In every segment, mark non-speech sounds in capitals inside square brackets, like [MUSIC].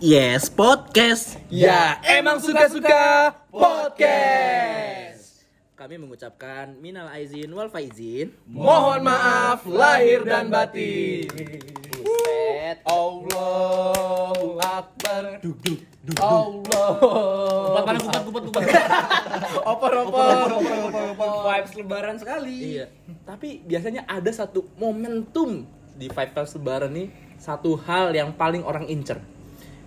Yes, podcast. Ya, emang suka-suka podcast. Kami mengucapkan minal aizin wal faizin. Mohon maaf lahir dan batin. Buset. Allahu Akbar. Duk duk duk. Allah. Kupat mana kupat kupat kupat. Opor opor. Vibes lebaran sekali. Iya. Tapi biasanya ada satu momentum di Five Times Lebaran nih, satu hal yang paling orang incer.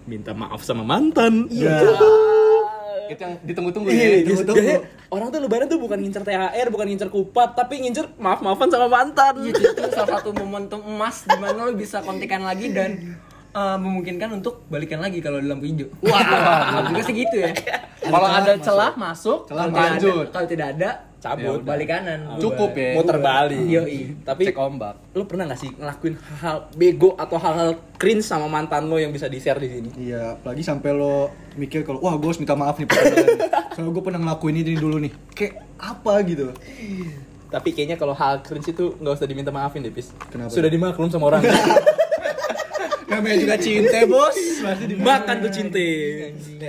Minta maaf sama mantan. Iya. Itu yang ditunggu-tunggu ya. Iya, Ditunggu-tunggu. biasanya orang tuh lebaran tuh bukan ngincer THR, bukan ngincer kupat, tapi ngincer maaf-maafan sama mantan. Iya, itu salah satu momentum emas di mana lo bisa kontekan lagi dan eh, memungkinkan untuk balikan lagi kalau di lampu hijau. Wah, juga segitu ya. Kalau ada celah masuk, Celah kalau tidak ada-. Kalau tidak ada, Cabut. balik kanan. Cukup ya. Muter balik. Yoi. Tapi Cek ombak. lo pernah gak sih ngelakuin hal bego atau hal-hal cringe sama mantan lo yang bisa di share di sini? Iya, apalagi sampai lo mikir kalau wah gue harus minta maaf nih. [LAUGHS] Soalnya gue pernah ngelakuin ini dulu nih. Kayak apa gitu. Tapi kayaknya kalau hal cringe itu nggak usah diminta maafin deh, Pis. Kenapa? Sudah dimaklum sama orang. [LAUGHS] Namanya juga cinta, Bos. Makan tuh cinte.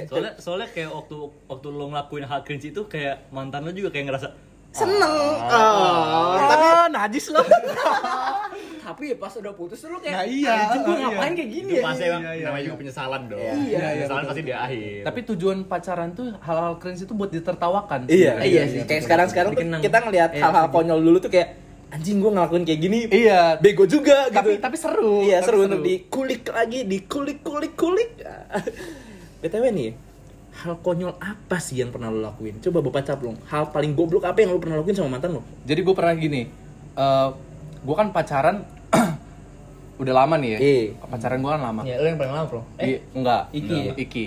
soalnya soalnya kayak waktu waktu lo ngelakuin hal cringe itu kayak mantan lo juga kayak ngerasa Seneng. Oh, tapi najis lo. [LAUGHS] Tapi ya pas udah putus tuh lo kayak, Nah, iya, "Anjing, gua iya. ngapain kayak gini itu ya? pasti emang iya, iya, namanya iya. juga penyesalan dong Iya, penyesalan pasti di akhir Tapi tujuan pacaran tuh hal-hal cringe itu buat ditertawakan. Iya, Iya, iya sih. sih. Kayak Bikin nang- kita ngelihat Iya, hal-hal konyol dulu tuh kayak anjing gue ngelakuin kayak gini. Iya. Bego juga gitu. Tapi tapi seru. Iya Tapi seru untuk dikulik lagi, dikulik kulik kulik. [LAUGHS] btw nih, hal konyol apa sih yang pernah lo lakuin? Coba bapak caplong. Hal paling goblok apa yang lo pernah lakuin sama mantan lo? Jadi gue pernah gini. eh gue kan pacaran [CLEARS THROAT] udah lama nih ya. Iya. Pacaran gue kan lama. Ya, lo yang paling lama, Bro. Iya, enggak. Iki Enggak. ya? Iki.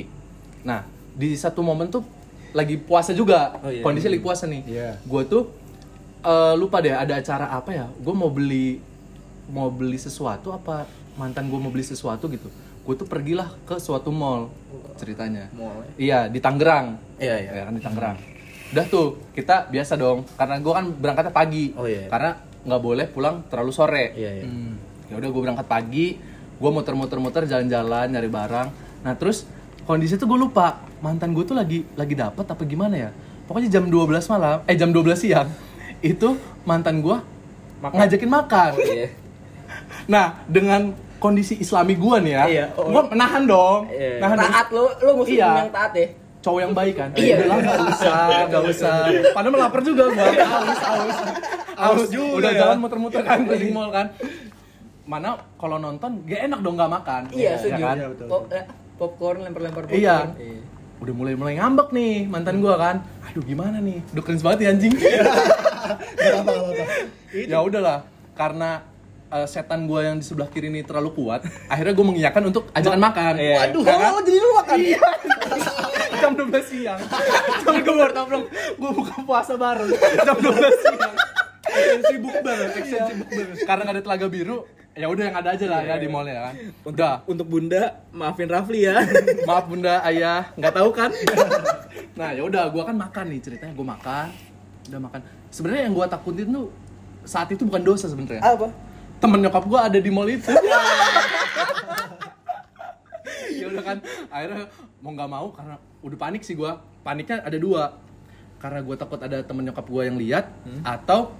Nah, di satu momen tuh lagi puasa juga. Oh, iya. Kondisi lagi puasa nih. Iya. Gue tuh eh, lupa deh ada acara apa ya? Gue mau beli mau beli sesuatu apa mantan gue mau beli sesuatu gitu. Gue tuh pergilah ke suatu mall ceritanya. Mall Iya, di Tangerang. Iya, iya. Ya kan di Tangerang. Udah tuh, kita biasa dong. Karena gue kan berangkatnya pagi. Oh, iya. Karena nggak boleh pulang terlalu sore Iya, iya. ya udah gue berangkat pagi gue muter-muter-muter jalan-jalan nyari barang nah terus kondisi tuh gue lupa mantan gue tuh lagi lagi dapet apa gimana ya pokoknya jam 12 malam eh jam 12 siang itu mantan gue ngajakin makan [LAUGHS] Iya. nah dengan kondisi islami gue nih ya Iya, oh. gue menahan dong Iya. nahan dong. Taat lo, lo muslim Iya. yang taat ya. cowok yang baik kan Iya. Udah lah, nggak usah nggak usah padahal melapar juga gue [LAUGHS] haus haus haus juga udah ya. jalan muter-muter kan [LAUGHS] keliling mall kan mana kalau nonton gak enak dong nggak makan Iya, ya setuju. kan? Iya, betul. Pop, eh, popcorn lempar-lempar popcorn. Iya. Udah mulai mulai ngambek nih mantan gua kan. Aduh gimana nih? Udah cringe banget ya anjing. Ya udahlah, karena eh, setan gua yang di sebelah kiri ini terlalu kuat, akhirnya gua mengiyakan untuk ajakan makan. Iya. Waduh, kan? oh, jadi lu makan. Iya. [LAUGHS] Jam 12 siang. Jam gua baru belum, gua buka puasa bareng. Jam 12 siang. sibuk banget, Iya. Karena nggak ada telaga biru, ya udah yang ada aja lah ya di mallnya kan. Udah, Untuk Bunda, maafin Rafli ya. [LAUGHS] maaf bunda ayah nggak tahu kan [LAUGHS] nah ya udah gua kan makan nih ceritanya gua makan udah makan sebenarnya yang gua takutin tuh saat itu bukan dosa sebenarnya apa? temen nyokap gua ada di mall itu [LAUGHS] ya udah kan akhirnya mau nggak mau karena udah panik sih gua paniknya ada dua karena gua takut ada temen nyokap gua yang lihat atau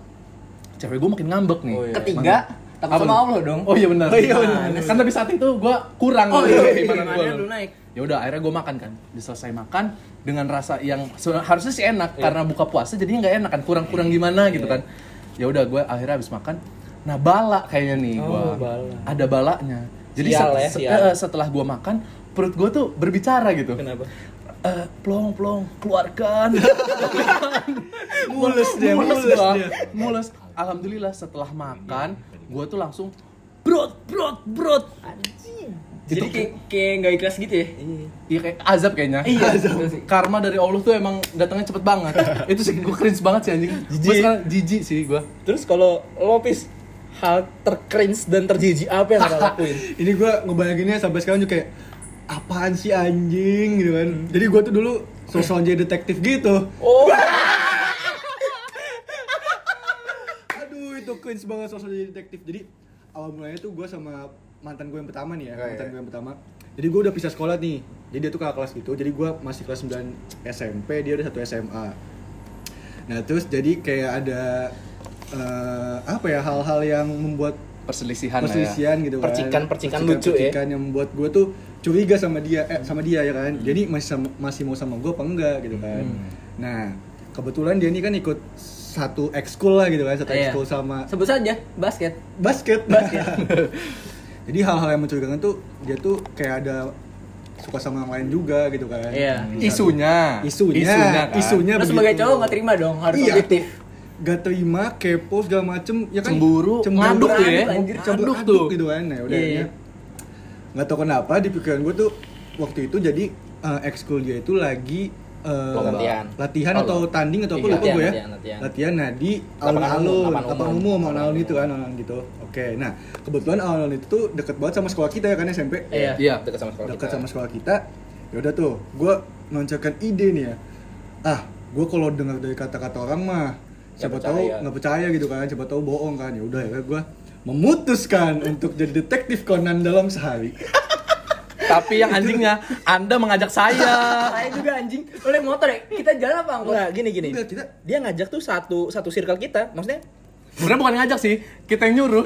cewek gua makin ngambek nih Oh, iya. Ketiga, takut Apa sama? Allah dong. Oh iya benar. Oh iya benar. Kan tapi saat itu gua kurang Oh gitu iya, keimanan imannya gua. lu naik. Ya udah akhirnya gua makan kan. Diselesai makan dengan rasa yang harusnya sih enak karena buka puasa jadinya nggak enak kan kurang-kurang gimana gitu kan. Ya udah gue akhirnya habis makan. Nah bala kayaknya nih Oh, gua. bala. Ada balanya. Jadi Sial set- ya, set- sial. eh, setelah gua makan perut gua tuh berbicara gitu. Kenapa? Eh, plong plong keluarkan [LAUGHS] Mules dia, mules, mules gua. dia. mules alhamdulillah setelah makan gua tuh langsung brot brot brot. Jadi kayak kayak nggak ikhlas gitu ya. iya. Kayak azab kayaknya. Iya, karma dari Allah tuh emang datangnya cepet banget. [LAUGHS] Itu sih gue cringe banget sih anjing. Gue sekarang jijik sih gue Terus kalau lo Pis, hal tercringe dan terjijik apa yang lo lakuin? [LAUGHS] Ini gue ngebayanginnya sampai sekarang juga kayak apaan sih anjing? Gitu kan. Jadi gue tuh dulu sosok jadi detektif gitu. Oh, [LAUGHS] Aduh itu cringe banget sosok jadi detektif. Jadi awal mulanya tuh gue sama mantan gue yang pertama nih ya, Oh, mantan iya. gue yang pertama. jadi gue udah pisah sekolah nih jadi dia tuh kakak kelas gitu jadi gue masih kelas 9 SMP dia udah satu SMA nah terus jadi kayak ada eh, apa ya hal-hal yang membuat perselisihan ya. perselisihan gitu kan Percikan-percikan lucu ya. percikan yang membuat gue tuh curiga sama dia eh sama dia ya kan jadi masih sama- masih mau sama gue apa enggak gitu kan nah kebetulan dia ini kan ikut satu ekskul lah gitu kan satu Iya. ekskul sama Sebut saja basket. basket basket [LAUGHS] jadi hal-hal yang mencurigakan tuh dia tuh kayak ada suka sama yang lain juga gitu kan Iya. isunya isunya isunya, kan? isunya Lo sebagai cowok nggak terima dong, harus Iya. objektif. gak terima kepo segala macem ya kan Cemburu, ngaduk tuh ya. Anjir, campur Aduk aduk tuh. gitu kan nah udah Iya, akhirnya nggak tahu kenapa di pikiran gue tuh waktu itu jadi eh, ekskul dia itu lagi eh, Latihan. latihan Oh, atau tanding atau apa Iya. lupa gue ya Latihan, latihan. latihan nah di alun-alun lapangan umum. alun-alun itu kan alun gitu oke nah kebetulan alun-alun itu tuh deket banget sama sekolah kita ya kan SMP Iya. Iya. dekat sama sekolah dekat kita. sama sekolah kita ya udah tuh gue noncakan ide nih ya ah gue kalau dengar dari kata-kata orang mah siapa tahu nggak percaya gitu kan siapa tahu bohong kan ya udah ya gue memutuskan untuk jadi detektif Conan dalam sehari [LAUGHS] tapi yang anjingnya anda mengajak saya Saya juga anjing. Lo naik motor ya? Kita jalan apa angkot? Enggak, gini gini. Enggak, kita- Dia ngajak tuh satu satu circle kita. Maksudnya sebenarnya bukan ngajak sih kita yang nyuruh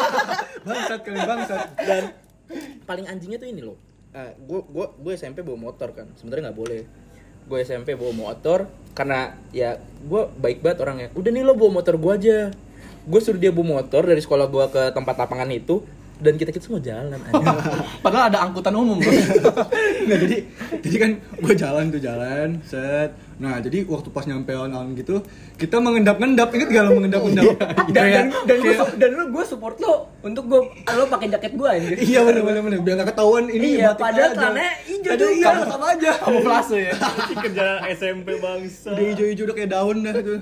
[LAUGHS] bangsat kalian bangsat dan paling anjingnya tuh ini loh. gue gue gue SMP bawa motor kan. Sebenarnya nggak boleh. Gue SMP bawa motor karena ya gue baik banget orangnya. Udah nih lo bawa motor gue aja. Gue suruh dia bawa motor dari sekolah gue ke tempat lapangan itu dan kita kita semua jalan aja. [LAUGHS] padahal ada angkutan umum bro. [LAUGHS] Nah jadi jadi kan gue jalan tuh jalan set. Nah jadi waktu pas nyampe alun-alun gitu kita mengendap-endap inget gak lo mengendap-endap? [LAUGHS] Dan dan dan, gua, su- dan lu gue support lo untuk gue lo pakai jaket gue anjir. iya bener bener bener. Biar gak ketahuan ini Iya, batik padahal aja. celananya hijau juga. iya sama aja. Kamuflase ya. Kerja SMP bangsa. Udah hijau-hijau udah kayak daun dah itu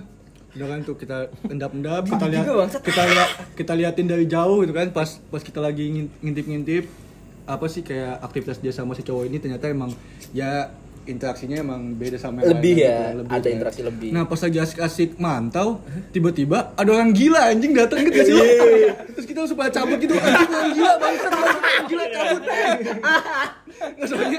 udah kan tuh kita endap-endap kita lihat kita lihat kita liatin dari jauh gitu kan pas pas kita lagi ngin- ngintip-ngintip apa sih kayak aktivitas dia sama si cowok ini ternyata emang ya interaksinya emang beda sama yang Lebih lain ya, gitu, ada kan. interaksi lebih. nah pas lagi asik-asik mantau tiba-tiba ada orang gila anjing datang gitu sih Iya. terus kita langsung pada cabut gitu anjing orang gila bangsat orang gila cabut [LAUGHS] Nggak, soalnya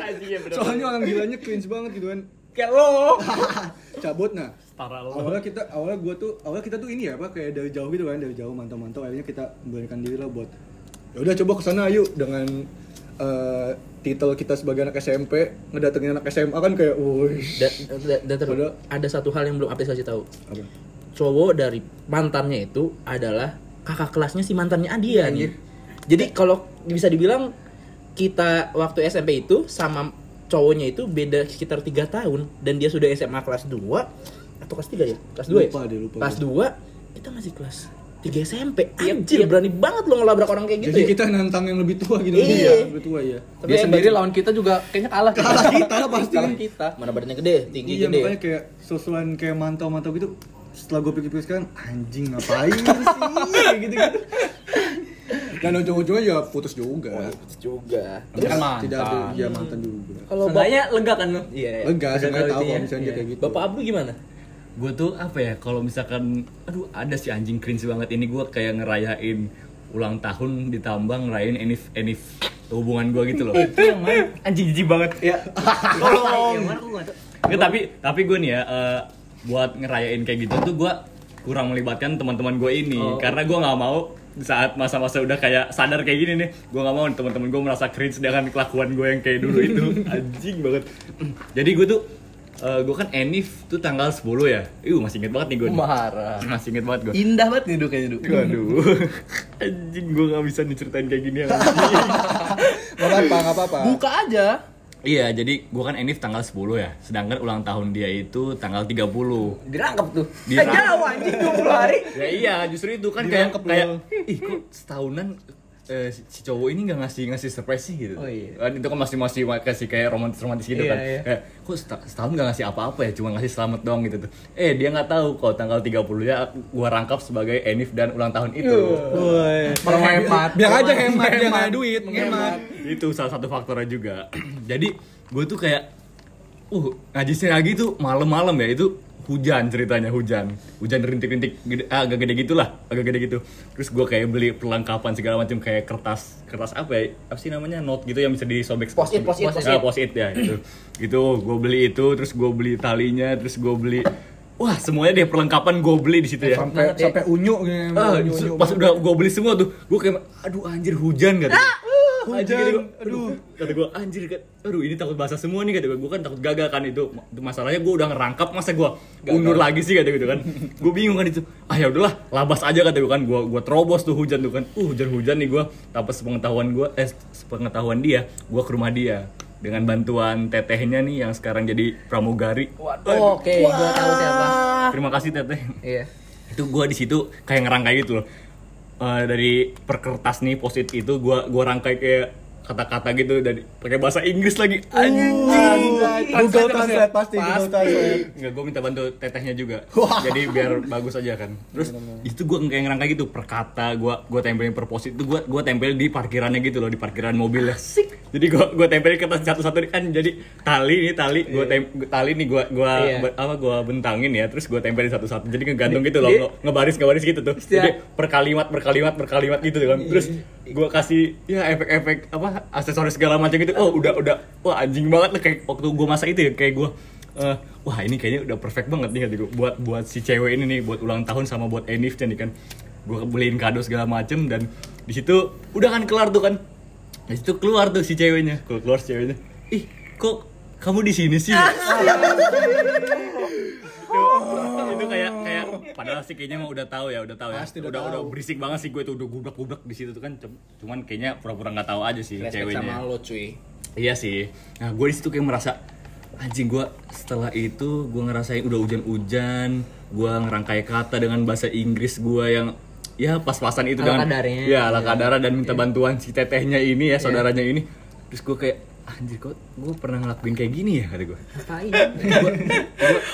soalnya orang gilanya cringe banget gitu kan Kayak lo. [LAUGHS] cabut nah Setara lo. awalnya kita awalnya gua tuh awalnya kita tuh ini ya apa kayak dari jauh gitu kan dari jauh mantau-mantau akhirnya kita memberanikan diri lah buat ya udah coba ke sana yuk dengan eh, titel kita sebagai anak SMP ngedatengin anak SMA kan kayak dan, dan terus Padahal- ada satu hal yang belum Apis kasih tahu. apa Cowok dari mantannya itu adalah kakak kelasnya si mantannya Adia nih. Jadi kalau bisa dibilang kita waktu SMP itu sama cowoknya itu beda sekitar tiga tahun dan dia sudah SMA kelas 2 atau kelas 3 ya? Kelas 2 Lupa ya? deh, lupa kelas deh. 2 kita masih kelas 3 SMP. Anjir, berani banget lo ngelabrak orang kayak gitu jadi ya. kita nantang yang lebih tua gitu Iya. Iya, lebih tua ya Tapi dia sendiri lawan kita juga kayaknya kalah kalah kita pasti kalah kita mana badannya gede, tinggi iya gede. makanya kayak sosuan kayak mantau-mantau gitu setelah gue pikir-pikir sekarang anjing ngapain sih kayak gitu-gitu dan ujung-ujungnya ya putus juga juga. Tapi kan mantan. tidak ada ya mantan juga Kalau Seenggaknya lega kan lo? Iya. iya. lega saya tahu itu kalau ya. misalnya Iya. kayak gitu Bapak Abdu gimana? Gue tuh apa ya kalau misalkan aduh ada si anjing cringe banget ini. Gue kayak ngerayain ulang tahun ditambah ngerayain enif enif hubungan gue gitu loh. [LAUGHS] Itu yang mana? anjing jijik banget. Ya. [LAUGHS] Mana kok nggak tapi tapi gue nih ya eh, buat ngerayain kayak gitu tuh gue kurang melibatkan teman-teman gue ini. Oh. karena gue nggak mau saat masa-masa udah kayak sadar kayak gini nih gue nggak mau teman-teman gue merasa cringe dengan kelakuan gue yang kayak dulu itu. [LAUGHS] Anjing banget. Jadi gue tuh eh, gue kan enif tuh tanggal 10 ya Ih masih inget banget nih gue marah masih inget banget gue indah banget nih Duk, kayaknya Duk. Waduh, [LAUGHS] anjing gue gak bisa diceritain kayak gini ya. nggak apa-apa nggak apa-apa buka aja iya, jadi gue kan Enif tanggal 10 ya, sedangkan ulang tahun dia itu tanggal 30 Dirangkap tuh. Eh Dirangkap. jauh anjing 20 hari. Ya iya, justru itu kan kayak Dirangkep kayak lo. ih kok setahunan eh, si si cowok ini nggak ngasih ngasih surprise sih gitu. Oh, iya. Kan itu kan masih masih kasih kayak romantis romantis gitu Iya, kan. iya. Kayak kok seta- setahun nggak ngasih apa-apa ya, cuma ngasih selamat doang gitu tuh. Eh dia nggak tahu kalau tanggal 30 ya gua rangkap sebagai Enif dan ulang tahun itu. Woi. Menghemat. biar aja hemat dia nggak ada duit Itu salah satu faktornya juga. [CLEARS THROAT] Jadi gue tuh kayak uh ngaji lagi tuh malam-malam ya itu hujan ceritanya hujan hujan rintik-rintik gede, ah, agak gede gitulah agak gede gitu terus gue kayak beli perlengkapan segala macam kayak kertas kertas apa ya apa sih namanya note gitu yang bisa disobek Post-it, post-it, Ah, post-it. post-it ya itu gitu gue beli itu terus gue beli talinya terus gue beli wah semuanya deh perlengkapan gue beli di situ ya sampai sampai unyu gitu. Ah, unyu, unyu. pas udah gue beli semua tuh, gue kayak, aduh anjir hujan kata gua. Anjir, kata gua, aduh, kata gue anjir, kata, aduh ini takut basah semua nih kata gue, gue kan takut gagal kan itu, masalahnya gue udah ngerangkap masa gue undur lagi sih kata gitu kan, gue bingung kan itu, ah ya udahlah labas aja kata gue kan, gue gue terobos tuh hujan tuh kan, uh hujan hujan nih gue, tanpa sepengetahuan gue, eh sepengetahuan dia, gue ke rumah dia. Dengan bantuan tetehnya nih yang sekarang jadi pramugari. Oh, Oke, gua tahu siapa. Terima kasih teteh. Iya. itu gue di situ kayak ngerangkai gitu loh Eh, dari perkertas nih posit itu gue gua rangkai kayak kata-kata gitu dari pakai bahasa Inggris lagi. Anjing. Google Translate pasti Google Translate. Enggak, gue minta bantu tetehnya juga. Jadi biar bagus aja kan. Terus itu gue kayak ngerangkai gitu per kata gue gue tempelin per posit itu gue gue tempel di parkirannya gitu loh di parkiran mobil Jadi gue gue tempelin kertas satu-satu kan jadi tali nih tali gue tem tali nih gue gue Iya. apa gue bentangin ya terus gue tempelin satu-satu. Jadi ngegantung gitu loh nge- ngebaris ngebaris gitu tuh. Jadi per kalimat per kalimat per kalimat gitu kan. Terus gue kasih ya efek-efek apa aksesoris segala macam gitu. Oh udah udah. Wah anjing banget lah kayak waktu gue masa itu ya kayak gue eh, wah ini kayaknya udah perfect banget nih gue buat buat si cewek ini nih buat ulang tahun sama buat Enif nih kan. Gue beliin kado segala macem dan di situ udah kan kelar tuh kan. Di situ keluar tuh si ceweknya. Keluar, keluar si ceweknya. Ih kok kamu di sini sih [LAUGHS] [LAUGHS] itu, itu kayak kayak padahal sih kayaknya mah udah tahu ya udah tahu ya Pasti udah udah, udah tahu. berisik banget sih gue tuh udah gubrak gubrak di situ tuh kan Cum- cuman kayaknya pura-pura nggak tahu aja sih Respect ceweknya sama lo cuy. Iya sih. Nah, gue di situ kayak merasa anjing gue setelah itu gue ngerasain udah hujan-hujan, gue ngerangkai kata dengan bahasa Inggris gue yang ya pas-pasan itu Ala dengan kadarnya. ya ala kadarnya dan minta bantuan si tetehnya ini ya saudaranya ini. Terus gue kayak anjir kok gue pernah ngelakuin kayak gini ya kata gue. Ngapain?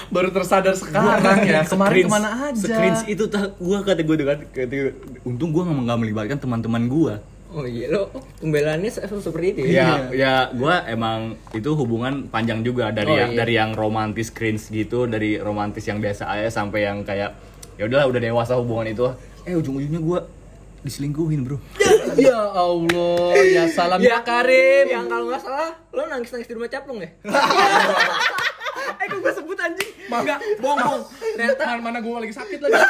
Baru tersadar sekarang ya. Kemarin ke mana aja? Screens itu tak gue kata gue tuh kan. Kata gue, Untung gue nggak nggak melibatkan teman-teman gue. Oh iya lo pembelaannya se- seperti itu ya. ya ya gue emang itu hubungan panjang juga dari Oh, yang iya. dari yang romantis cringe gitu dari romantis yang biasa aja sampai yang kayak ya udahlah udah dewasa hubungan itu eh ujung-ujungnya gue diselingkuhin bro Ya Allah, ya salam ya, Karim. Yang kalau nggak salah lo nangis nangis di rumah caplung ya? [LAUGHS] eh kok gue sebut anjing? Enggak, bohong bohong. Ternyata Tangan mana gue lagi sakit lagi. [LAUGHS]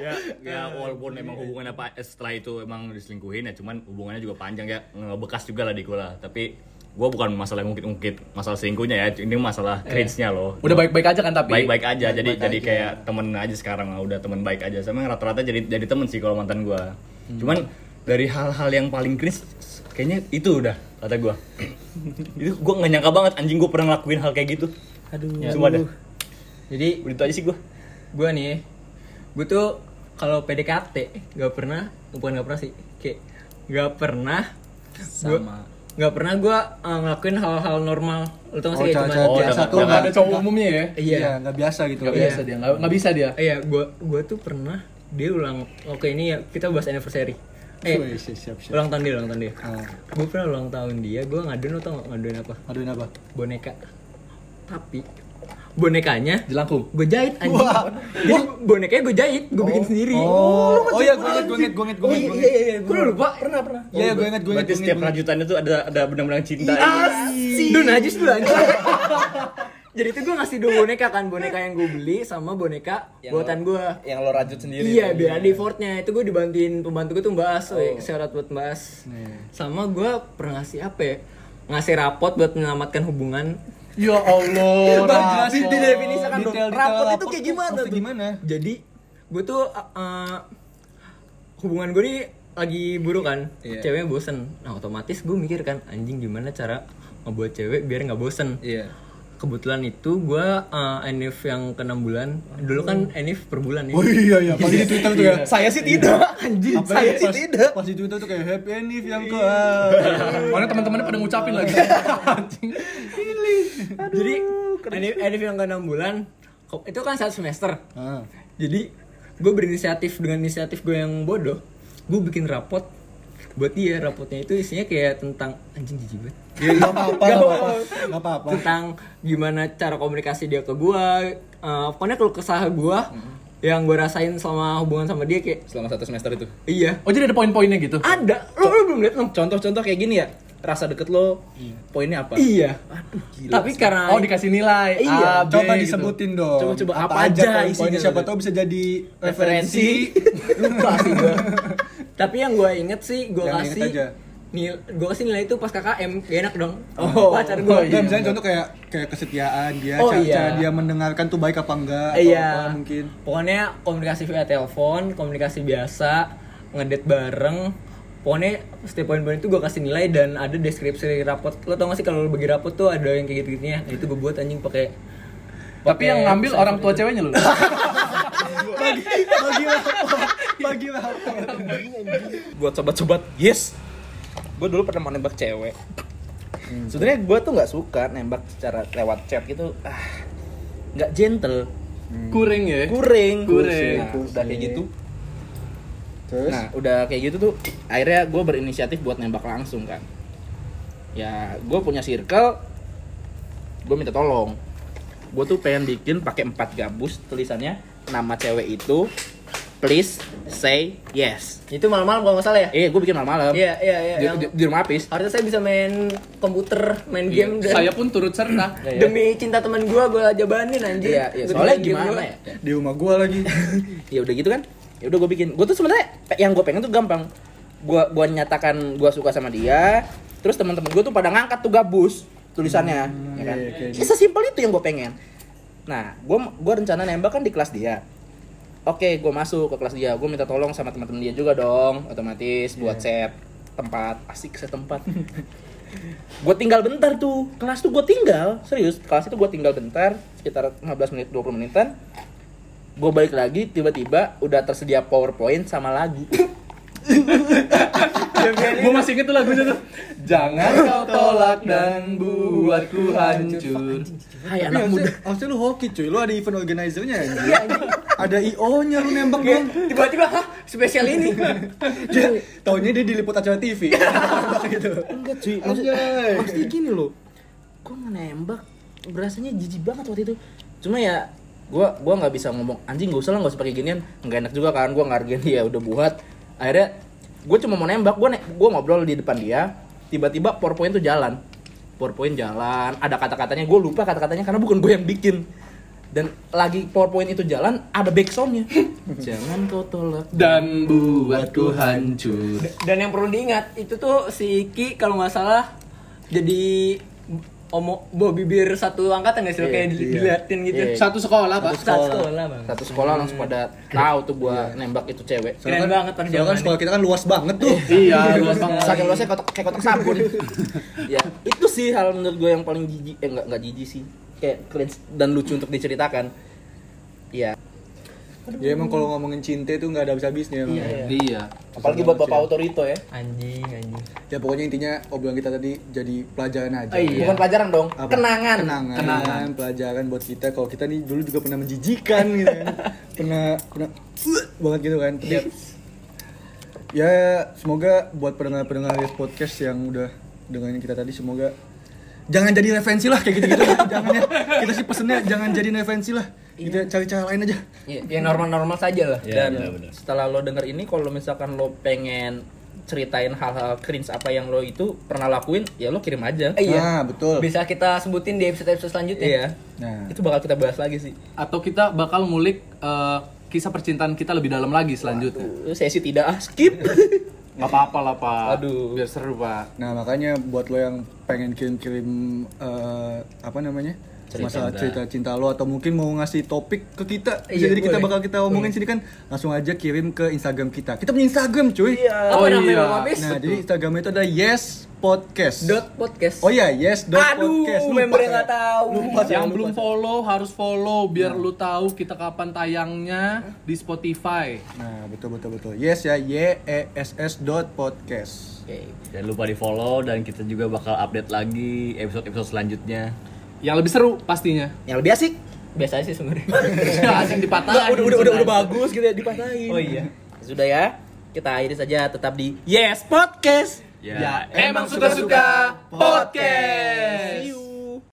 ya ya walaupun emang hubungan apa eh, setelah itu emang diselingkuhin ya cuman hubungannya juga panjang ya ngebekas juga lah di gue lah tapi gue bukan masalah ngungkit-ngungkit masalah selingkuhnya ya ini masalah cringe-nya loh. Udah baik-baik aja kan tapi. baik-baik aja jadi jadi kayak temen aja sekarang lah, udah temen baik aja. Sama rata-rata jadi jadi temen sih kalau mantan gua. Cuman dari hal-hal yang paling cringe kayaknya itu udah kata gua. [LAUGHS] Itu gua nggak nyangka banget anjing gua pernah ngelakuin hal kayak gitu. Aduh. Cuma dah. Jadi udah itu aja sih gua. gue nih, gue tuh kalau PDKT gak pernah, bukan gak pernah sih, kayak gak pernah. Gua, Sama. gak pernah gue ngelakuin hal-hal normal. Lo tau gak Oh, sih kayak cara-cara cuma biasa udah- tuh nggak ada cowok umumnya ya. Iya. Iya, nggak biasa gitu. Nggak Iya. biasa dia, nggak nggak bisa dia. Iya, gue gue tuh pernah dia ulang. Oke ini ya kita bahas anniversary. Eh, siap, siap, siap. ulang tahun dia, ulang tahun dia. Ah, Gue pernah ulang tahun dia, gue ngaduin lo tau gak ngaduin apa? aduin apa? Boneka. Tapi bonekanya Jelangkung. gue jahit anjing. Jadi bonekanya gue jahit, gue bikin sendiri. Oh, oh iya, gue inget, gue inget, gue inget, gue inget, gue inget. iya, gue lupa. Pernah, pernah. Iya, gue inget, gue inget, berarti setiap rajutannya tuh ada ada benang-benang cinta Duh, najis dulu anjing. [LAUGHS] Jadi itu gue ngasih dua boneka kan, boneka yang gue beli sama boneka Yang buatan gue. Yang lo rajut sendiri. Iya, biar ada effortnya. Itu gue dibantuin pembantu gue tuh Mbak As, oh. syarat buat Mbak As. Sama gue pernah ngasih apa ya? Ngasih rapot buat menyelamatkan hubungan. Ya Allah. Bang, rapor. di- didefinisikan dong. Detail-detail Rapot itu kayak gimana tuh? gimana? Jadi, gue tuh uh, hubungan gue nih lagi buruk kan. Iya. Ceweknya bosen. Nah, otomatis gue mikir kan, anjing gimana cara ngebuat cewek biar nggak bosen. Iya. Kebetulan itu gue uh, Enif yang ke 6 bulan. Dulu kan Enif per bulan ya. Oh iya, iya, pas di Twitter tuh ya. Saya sih tidak. Anjing, Apa saya ya, sih tidak. Pas di Twitter tuh kayak happy ending yang ke Mana teman-temannya pada ngucapin lagi. Jadi Enif, Enif yang ke 6 bulan itu kan satu semester. Ah. Jadi gue berinisiatif dengan inisiatif gue yang bodoh. Gue bikin rapot buat dia rapotnya itu isinya kayak tentang anjing jijik banget Ya enggak apa-apa, enggak apa-apa. Tentang gimana cara komunikasi dia ke gua eh, pokoknya kalau kesah gua yang gua rasain selama hubungan sama dia kayak selama satu semester itu iya Oh jadi ada poin-poinnya gitu? ada lo, lo belum lihat lo contoh-contoh kayak gini ya rasa deket lo poinnya apa iya tapi karena Oh dikasih nilai Iya, A, B, Coba gitu. disebutin dong. Coba-coba apa aja poin-poinnya, isinya siapa gitu. tahu bisa jadi Referensi. referensi. [LAUGHS] lupa sih gua tapi yang gua inget sih gua Yang kasih inget aja. Nil gua kasih nilai itu pas KKM gak enak dong Oh. pacar gua Enggak, misalnya contoh kayak kayak kesetiaan dia, Oh, cara, iya. cara dia mendengarkan tuh baik apa enggak atau iya apa mungkin. pokoknya komunikasi via telepon komunikasi biasa ngedate bareng pokoknya setiap poin-poin itu gue kasih nilai dan ada deskripsi rapot lo tau gak sih kalau lo bagi rapot tuh ada yang kayak gitu gitunya nah, itu gue buat anjing pakai Tapi yang ngambil orang tua ceweknya lu. [LAUGHS] Bagi bagi lapor, bagi lapor. buat sobat-sobat yes gue dulu pernah mau nembak cewek. Sebenarnya gue tuh nggak suka nembak secara lewat chat gitu. Ah nggak gentle. Kuring ya. kuring. Kuring. Nah, udah kayak gitu. Terus? Nah udah kayak gitu tuh akhirnya gue berinisiatif buat nembak langsung kan. Ya gue punya circle gue minta tolong. Gue tuh pengen bikin pakai empat gabus tulisannya nama cewek itu please say yes itu malam-malam kalau nggak salah ya eh gue bikin malam-malam iya iya iya di, yang di, di rumah apis harusnya saya bisa main komputer main game dan Saya pun turut serta. [LAUGHS] Iya, iya. demi cinta teman gue gue jabanin anjir Iya, iya. Soalnya gimana gua. ya? di rumah gua lagi. [LAUGHS] Ya udah gitu kan. Ya udah gue bikin. Gue tuh sebenarnya yang gue pengen tuh gampang. Gue gua nyatakan gue suka sama dia. Terus teman-teman gue tuh pada ngangkat tuh gabus tulisannya, ya kan? iya, kayak Ya, sesimpel itu yang gue pengen. Nah, gue gua rencana nembak kan di kelas dia. Oke, gue masuk ke kelas dia. Gue minta tolong sama teman-teman dia juga dong, otomatis buat set tempat. Asik set tempat. [LAUGHS] gue tinggal bentar tuh. Kelas tuh gue tinggal. Serius kelas itu gue tinggal bentar sekitar 15 menit 20 menitan. Gue balik lagi tiba-tiba udah tersedia powerpoint sama lagu [LAUGHS] Gue masih inget tuh lagunya tuh. Jangan kau tolak dan buatku hancur. hai Tapi anak muda harusnya, lu hoki cuy, lu ada event organizer-nya anjing. ada IO-nya lu nembak dong. tiba-tiba hah spesial ini [LAUGHS] Dia taunya dia diliput acara TV. [LAUGHS] gitu. enggak cuy maksud, Anjay. maksudnya gini loh gue nembak berasanya jijik banget waktu itu cuma ya gue gua nggak bisa ngomong anjing gak usah lah gak usah pakai ginian nggak enak juga kan gue ngargain dia udah buat akhirnya gue cuma mau nembak gue gue ngobrol di depan dia tiba-tiba powerpoint tuh jalan. Powerpoint jalan ada kata-katanya gue lupa kata-katanya karena bukan gue yang bikin. Dan lagi powerpoint itu jalan ada backsoundnya. [LAUGHS] Jangan kau tolak. Dan buatku hancur. dan yang perlu diingat itu tuh si Ki kalau nggak salah jadi omo bawa bibir satu angkatan nggak sih Iya, kayak iya. diliatin gitu Iya. Satu sekolah, Pak. satu sekolah bang satu sekolah langsung pada tahu tuh gua nembak itu cewek Keren banget Soalnya kan perjuangannya. sekolah kita kan luas banget tuh. [LAUGHS] Iya, luas banget. saking luasnya kotak kayak kotak sabun [LAUGHS] ya itu sih hal menurut gue yang paling jijik eh enggak enggak jijik sih kayak cringe dan lucu untuk diceritakan ya Ya emang kalau ngomongin cinta itu nggak ada habis-habisnya. Iya. Iya. apalagi buat bapak otorito ya anjing anjing Ya pokoknya intinya obrolan kita tadi jadi pelajaran aja. Oh, iya. bukan pelajaran dong Apa? kenangan kenangan, Kenangan. pelajaran buat kita kalau kita nih dulu juga pernah menjijikan gitu kan. [LAUGHS] pernah pernah banget gitu kan. Tapi ya semoga buat pendengar-pendengar podcast yang udah dengerin kita tadi semoga jangan jadi referensi lah kayak gitu-gitu [LAUGHS] jangan ya. Kita sih pesennya jangan jadi referensi lah. Kita cari cara lain aja. Iya. yang normal-normal saja lah. Ya, dan benar-benar. setelah lo denger ini kalau misalkan lo pengen ceritain hal-hal cringe apa yang lo itu pernah lakuin ya lo kirim aja. Eh, iya. Nah betul. Bisa kita sebutin di episode episode selanjutnya. Iya. Nah. Itu bakal kita bahas lagi sih. Atau kita bakal ngulik eh, kisah percintaan kita lebih dalam lagi selanjutnya. saya sih tidak. Ah skip [LAUGHS] Gak apa-apa lah, Pak. Aduh. Biar seru, Pak. Nah makanya buat lo yang pengen kirim-kirim eh, apa namanya Cerita masalah cinta. cerita cinta lo atau mungkin mau ngasih topik ke kita. Bisa Iya, jadi kita boleh. bakal kita omongin sini kan langsung aja kirim ke Instagram kita. Kita punya Instagram cuy. Iya. Oh, apa namanya iya. Nah jadi Instagram itu ada yes podcast. Dot podcast. Oh iya yes dot aduh podcast. Lupa member yang nggak tahu. Lupa yang lupa belum follow harus follow biar lu tahu kita kapan tayangnya di Spotify. nah betul betul betul. Yes ya. Y e s s dot podcast. Oke. Jangan lupa di follow dan kita juga bakal update lagi episode-episode selanjutnya. Yang lebih seru pastinya. yang lebih asik biasa sih sebenarnya [LAUGHS] Asing dipatahin. udah, udah, udah, udah, udah bagus gitu ya dipatahin oh iya sudah ya kita akhiri saja tetap di Yes Podcast. Ya, emang suka-suka podcast. See you.